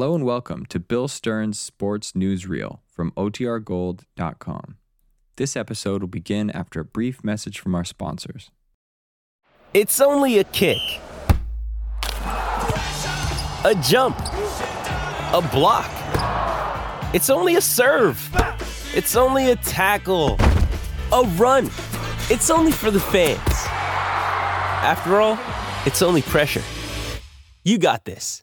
Hello and welcome to Bill Stern's Sports Newsreel from OTRGold.com. This episode will begin after a brief message from our sponsors. It's only a kick, a jump, a block. It's only a serve. It's only a tackle, a run. It's only for the fans. After all, it's only pressure. You got this.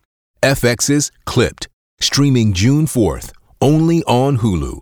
FX's Clipped, streaming June 4th, only on Hulu.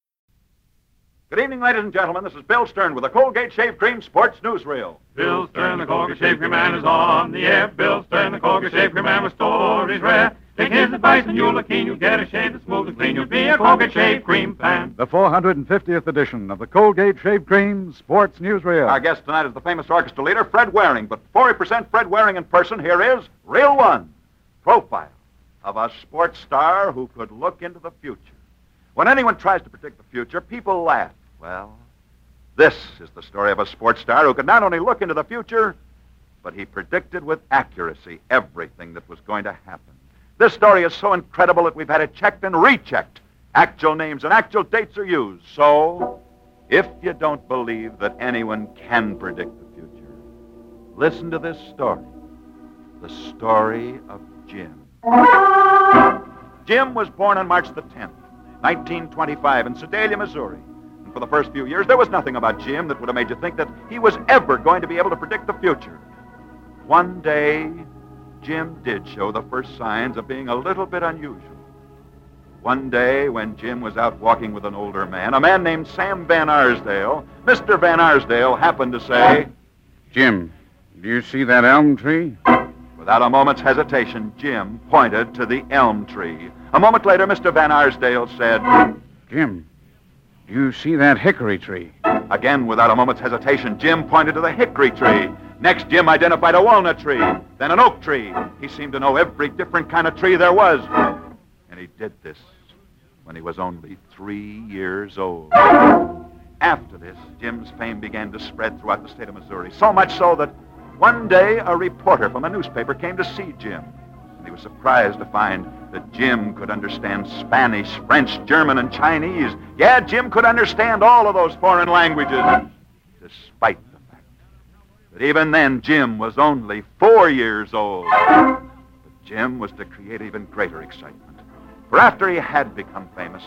Good evening, ladies and gentlemen. This is Bill Stern with the Colgate Shave Cream Sports Newsreel. Bill Stern, the Colgate Shave Cream Man is on the air. Bill Stern, the Colgate Shave Cream Man with stories rare. Take his advice and you'll look keen. You'll get a shave that's smooth and clean. You'll be a Colgate Shave Cream fan. The 450th edition of the Colgate Shave Cream Sports Newsreel. Our guest tonight is the famous orchestra leader, Fred Waring. But 40% Fred Waring in person, here is Reel One Profile of a sports star who could look into the future. When anyone tries to predict the future, people laugh. Well, this is the story of a sports star who could not only look into the future, but he predicted with accuracy everything that was going to happen. This story is so incredible that we've had it checked and rechecked. Actual names and actual dates are used. So, if you don't believe that anyone can predict the future, listen to this story the story of Jim. Jim was born on March the 10th, 1925, in Sedalia, Missouri. For the first few years, there was nothing about Jim that would have made you think that he was ever going to be able to predict the future. One day, Jim did show the first signs of being a little bit unusual. One day, when Jim was out walking with an older man, a man named Sam Van Arsdale, Mr. Van Arsdale happened to say, Jim, do you see that elm tree? Without a moment's hesitation, Jim pointed to the elm tree. A moment later, Mr. Van Arsdale said, Jim, you see that hickory tree? Again, without a moment's hesitation, Jim pointed to the hickory tree. Next, Jim identified a walnut tree, then an oak tree. He seemed to know every different kind of tree there was. And he did this when he was only three years old. After this, Jim's fame began to spread throughout the state of Missouri, so much so that one day a reporter from a newspaper came to see Jim. He was surprised to find that Jim could understand Spanish, French, German, and Chinese. Yeah, Jim could understand all of those foreign languages, despite the fact that even then Jim was only four years old. But Jim was to create even greater excitement. For after he had become famous,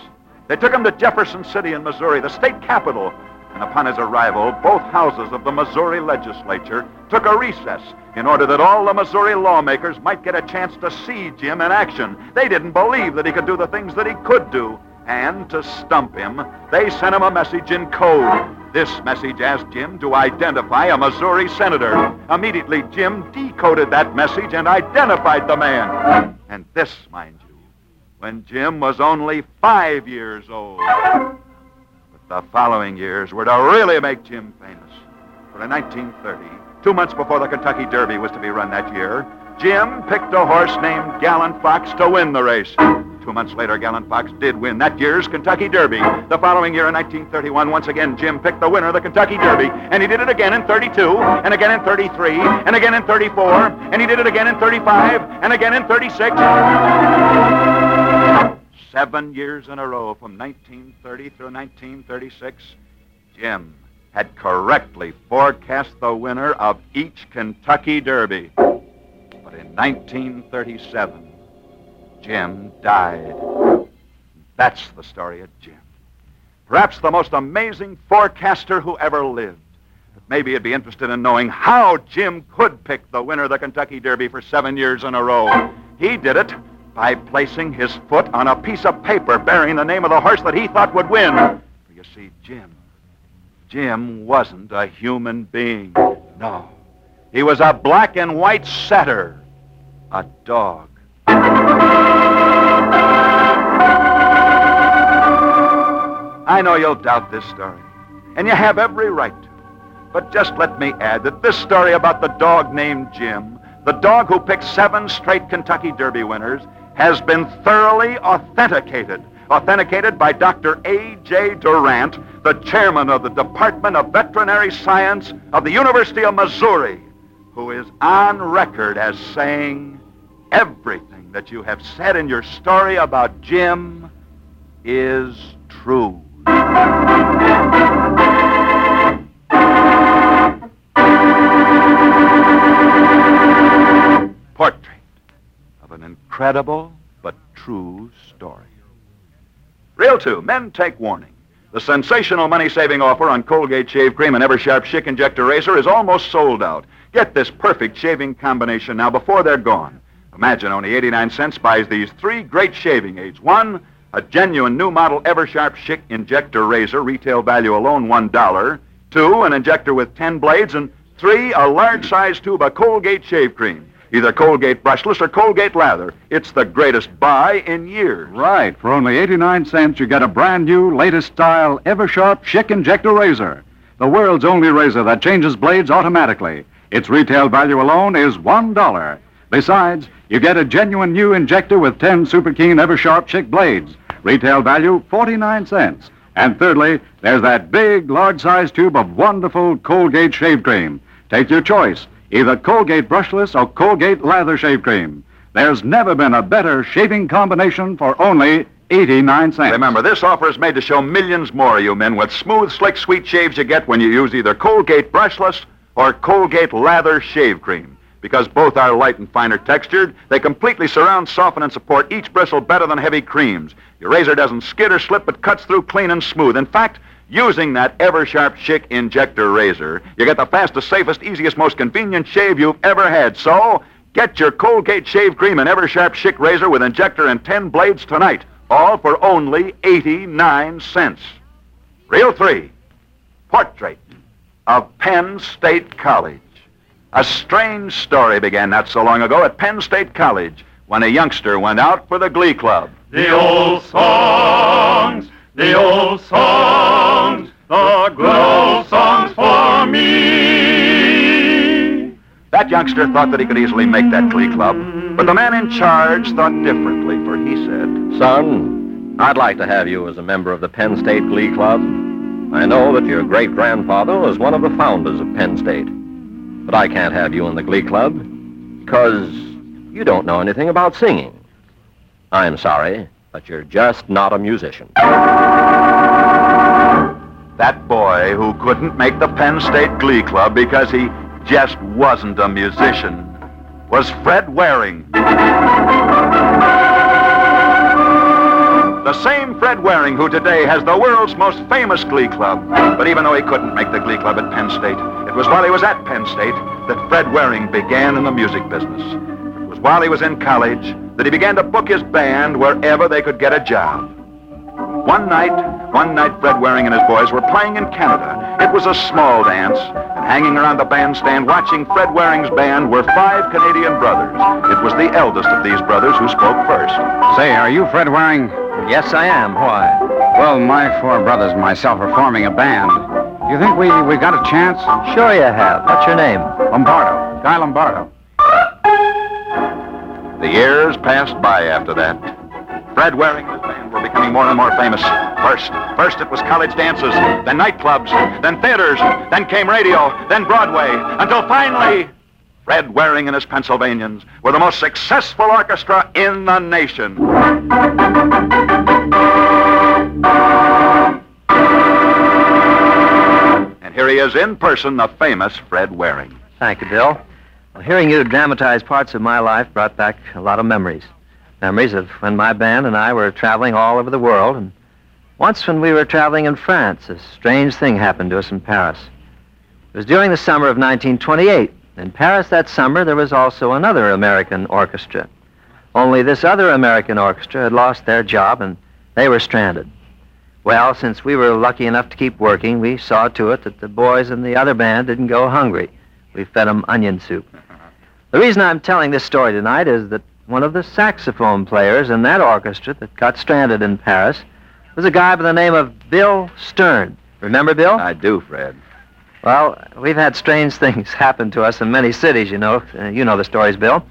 they took him to Jefferson City in Missouri, the state capital, and upon his arrival, both houses of the Missouri legislature took a recess in order that all the Missouri lawmakers might get a chance to see Jim in action. They didn't believe that he could do the things that he could do. And to stump him, they sent him a message in code. This message asked Jim to identify a Missouri senator. Immediately, Jim decoded that message and identified the man. And this, mind you, when Jim was only five years old. The following years were to really make Jim famous. For in 1930, two months before the Kentucky Derby was to be run that year, Jim picked a horse named Gallant Fox to win the race. Two months later, Gallant Fox did win that year's Kentucky Derby. The following year, in 1931, once again, Jim picked the winner of the Kentucky Derby. And he did it again in 32, and again in 33, and again in 34, and he did it again in 35, and again in 36. Seven years in a row from 1930 through 1936, Jim had correctly forecast the winner of each Kentucky Derby. But in 1937, Jim died. That's the story of Jim. Perhaps the most amazing forecaster who ever lived. Maybe you'd be interested in knowing how Jim could pick the winner of the Kentucky Derby for seven years in a row. He did it by placing his foot on a piece of paper bearing the name of the horse that he thought would win. You see, Jim, Jim wasn't a human being. No. He was a black and white setter, a dog. I know you'll doubt this story, and you have every right to. But just let me add that this story about the dog named Jim, the dog who picked seven straight Kentucky Derby winners, has been thoroughly authenticated. Authenticated by Dr. A.J. Durant, the chairman of the Department of Veterinary Science of the University of Missouri, who is on record as saying everything that you have said in your story about Jim is true. Incredible but true story. Reel 2, men take warning. The sensational money-saving offer on Colgate Shave Cream and Eversharp Schick Injector Razor is almost sold out. Get this perfect shaving combination now before they're gone. Imagine only 89 cents buys these three great shaving aids. One, a genuine new model Eversharp Schick Injector Razor, retail value alone $1. Two, an injector with 10 blades. And three, a large-size tube of Colgate Shave Cream. Either Colgate brushless or Colgate lather. It's the greatest buy in years. Right. For only 89 cents, you get a brand new, latest style Eversharp Schick Injector Razor. The world's only razor that changes blades automatically. Its retail value alone is $1. Besides, you get a genuine new injector with 10 super keen Eversharp Schick blades. Retail value 49 cents. And thirdly, there's that big, large sized tube of wonderful Colgate shave cream. Take your choice either Colgate brushless or Colgate lather shave cream. There's never been a better shaving combination for only 89 cents. Remember, this offer is made to show millions more of you men what smooth, slick, sweet shaves you get when you use either Colgate brushless or Colgate lather shave cream. Because both are light and finer textured, they completely surround, soften, and support each bristle better than heavy creams. Your razor doesn't skid or slip, but cuts through clean and smooth. In fact, using that Eversharp Schick Injector Razor, you get the fastest, safest, easiest, most convenient shave you've ever had. So, get your Colgate Shave Cream and Eversharp Schick Razor with injector and 10 blades tonight, all for only 89 cents. Reel 3, Portrait of Penn State College. A strange story began not so long ago at Penn State College when a youngster went out for the Glee Club. The old songs, the old songs, the good songs for me. That youngster thought that he could easily make that Glee Club, but the man in charge thought differently, for he said, Son, I'd like to have you as a member of the Penn State Glee Club. I know that your great grandfather was one of the founders of Penn State. But I can't have you in the Glee Club because you don't know anything about singing. I'm sorry, but you're just not a musician. That boy who couldn't make the Penn State Glee Club because he just wasn't a musician was Fred Waring. The same Fred Waring who today has the world's most famous Glee Club. But even though he couldn't make the Glee Club at Penn State, it was while he was at Penn State that Fred Waring began in the music business. It was while he was in college that he began to book his band wherever they could get a job. One night, one night, Fred Waring and his boys were playing in Canada. It was a small dance, and hanging around the bandstand watching Fred Waring's band were five Canadian brothers. It was the eldest of these brothers who spoke first. Say, are you Fred Waring? Yes, I am. Why? Well, my four brothers and myself are forming a band. Do you think we, we got a chance? Sure you have. What's your name? Lombardo. Guy Lombardo. The years passed by after that. Fred Waring and his band were becoming more and more famous. First, first it was college dances, then nightclubs, then theaters, then came radio, then Broadway, until finally, Fred Waring and his Pennsylvanians were the most successful orchestra in the nation. And here he is in person, the famous Fred Waring. Thank you, Bill. Well, hearing you dramatize parts of my life brought back a lot of memories. Memories of when my band and I were traveling all over the world. And once when we were traveling in France, a strange thing happened to us in Paris. It was during the summer of 1928. In Paris that summer, there was also another American orchestra. Only this other American orchestra had lost their job and they were stranded. Well, since we were lucky enough to keep working, we saw to it that the boys in the other band didn't go hungry. We fed them onion soup. The reason I'm telling this story tonight is that one of the saxophone players in that orchestra that got stranded in Paris was a guy by the name of Bill Stern. Remember Bill? I do, Fred. Well, we've had strange things happen to us in many cities, you know. Uh, you know the stories, Bill.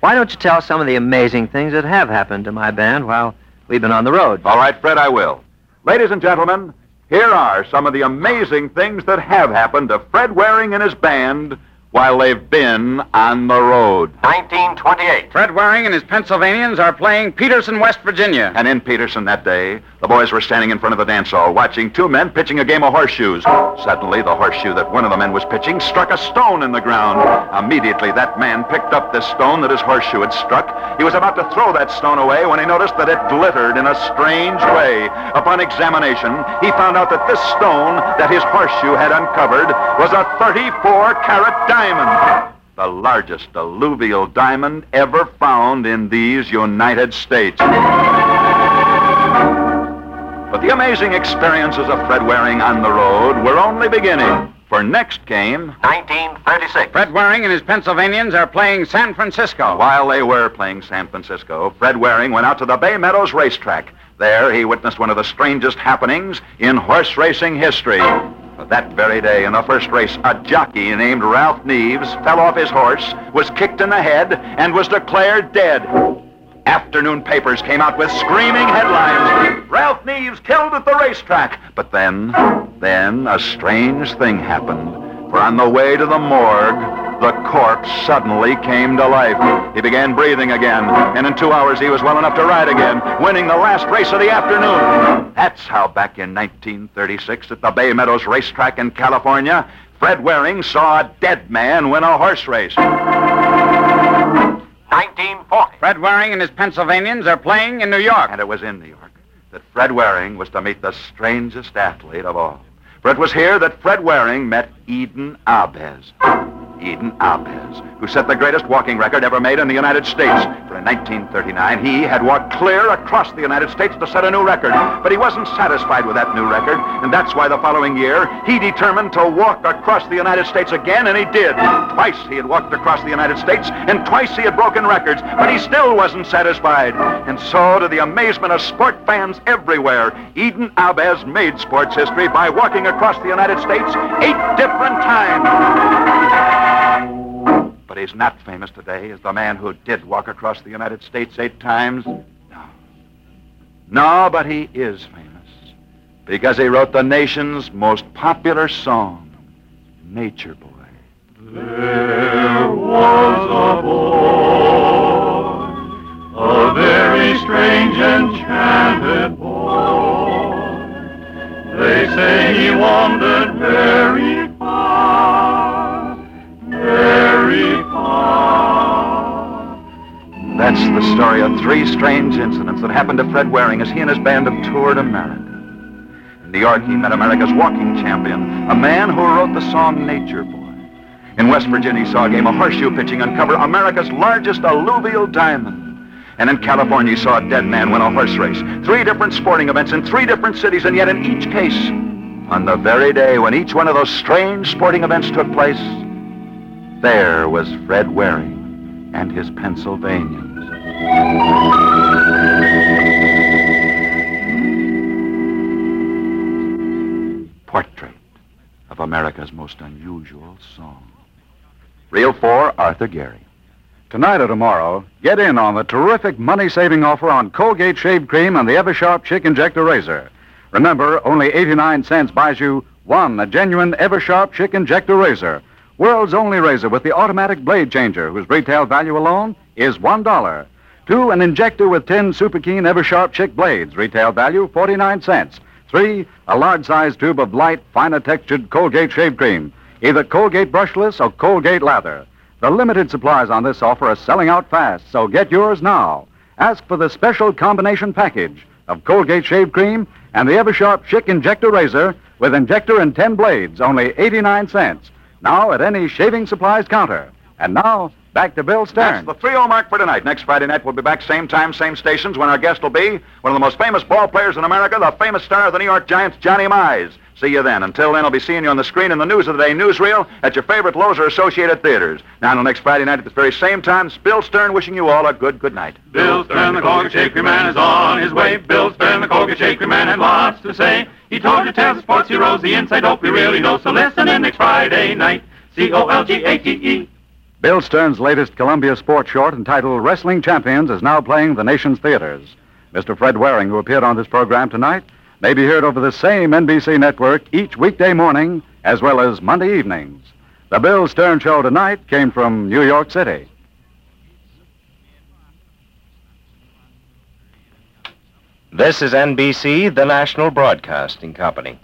Why don't you tell some of the amazing things that have happened to my band while we've been on the road? All right, Fred, I will. Ladies and gentlemen, here are some of the amazing things that have happened to Fred Waring and his band while they've been on the road. 1928. Fred Waring and his Pennsylvanians are playing Peterstown, West Virginia. And in Peterstown that day, the boys were standing in front of the dance hall watching two men pitching a game of horseshoes. Suddenly, the horseshoe that one of the men was pitching struck a stone in the ground. Immediately, that man picked up this stone that his horseshoe had struck. He was about to throw that stone away when he noticed that it glittered in a strange way. Upon examination, he found out that this stone that his horseshoe had uncovered was a 34 carat diamond. The largest alluvial diamond ever found in these United States. But the amazing experiences of Fred Waring on the road were only beginning. For next came 1936. Fred Waring and his Pennsylvanians are playing San Francisco. While they were playing San Francisco, Fred Waring went out to the Bay Meadows racetrack. There, he witnessed one of the strangest happenings in horse racing history. That very day, in the first race, a jockey named Ralph Neves fell off his horse, was kicked in the head, and was declared dead. Afternoon papers came out with screaming headlines. Ralph Neves killed at the racetrack. But then, then a strange thing happened. For on the way to the morgue, the corpse suddenly came to life. He began breathing again, and in two hours he was well enough to ride again, winning the last race of the afternoon. That's how back in 1936 at the Bay Meadows racetrack in California, Fred Waring saw a dead man win a horse race. 1940. Fred Waring and his Pennsylvanians are playing in New York. And it was in New York that Fred Waring was to meet the strangest athlete of all. For it was here that Fred Waring met Eden Ahbez. Eden Ahbez, who set the greatest walking record ever made in the United States. For in 1939, he had walked clear across the United States to set a new record. But he wasn't satisfied with that new record, and that's why the following year, he determined to walk across the United States again, and he did. Twice he had walked across the United States, and twice he had broken records, but he still wasn't satisfied. And so, to the amazement of sport fans everywhere, Eden Ahbez made sports history by walking across the United States eight different times. He's not famous today as the man who did walk across the United States eight times. No. No, but he is famous because he wrote the nation's most popular song, Nature Boy. There was a boy, a very strange enchanted boy. They say he wandered very That's the story of three strange incidents that happened to Fred Waring as he and his band have toured America. In New York, he met America's walking champion, a man who wrote the song Nature Boy. In West Virginia, he saw a game of horseshoe pitching uncover America's largest alluvial diamond. And in California, he saw a dead man win a horse race. Three different sporting events in three different cities, and yet in each case, on the very day when each one of those strange sporting events took place, there was Fred Waring and his Pennsylvanians. Portrait of America's most unusual song. Reel 4, Arthur Gary. Tonight or tomorrow, get in on the terrific money saving offer on Colgate Shave Cream and the Eversharp Schick Injector Razor. Remember, only 89 cents buys you one, a genuine Eversharp Schick Injector Razor, world's only razor with the automatic blade changer, whose retail value alone is $1. Two, an injector with 10 Super Keen Eversharp Schick blades, retail value 49 cents. Three, a large size tube of light, finer textured Colgate Shave Cream, either Colgate Brushless or Colgate Lather. The limited supplies on this offer are selling out fast, so get yours now. ask for the special combination package of Colgate Shave Cream and the Eversharp Schick Injector Razor with injector and 10 blades, only 89 cents. Now at any shaving supplies counter. And now, back to Bill Stern. That's the 3 mark for tonight. Next Friday night, we'll be back same time, same stations, when our guest will be one of the most famous ball players in America, the famous star of the New York Giants, Johnny Mize. See you then. Until then, I'll be seeing you on the screen in the News of the Day newsreel at your favorite Loew's or Associated Theaters. Now, until next Friday night at this very same time, it's Bill Stern wishing you all a good, good night. Bill Stern, the Colgate Shave Cream Man, is on his way. Bill Stern, the Colgate Shave Cream Man, had lots to say. He told you tales of sports heroes, the inside hope we really know. So listen in next Friday night. C-O-L-G-A-T-E. Bill Stern's latest Columbia sports short entitled Wrestling Champions is now playing the nation's theaters. Mr. Fred Waring, who appeared on this program tonight, may be heard over the same NBC network each weekday morning as well as Monday evenings. The Bill Stern Show tonight came from New York City. This is NBC, the national broadcasting company.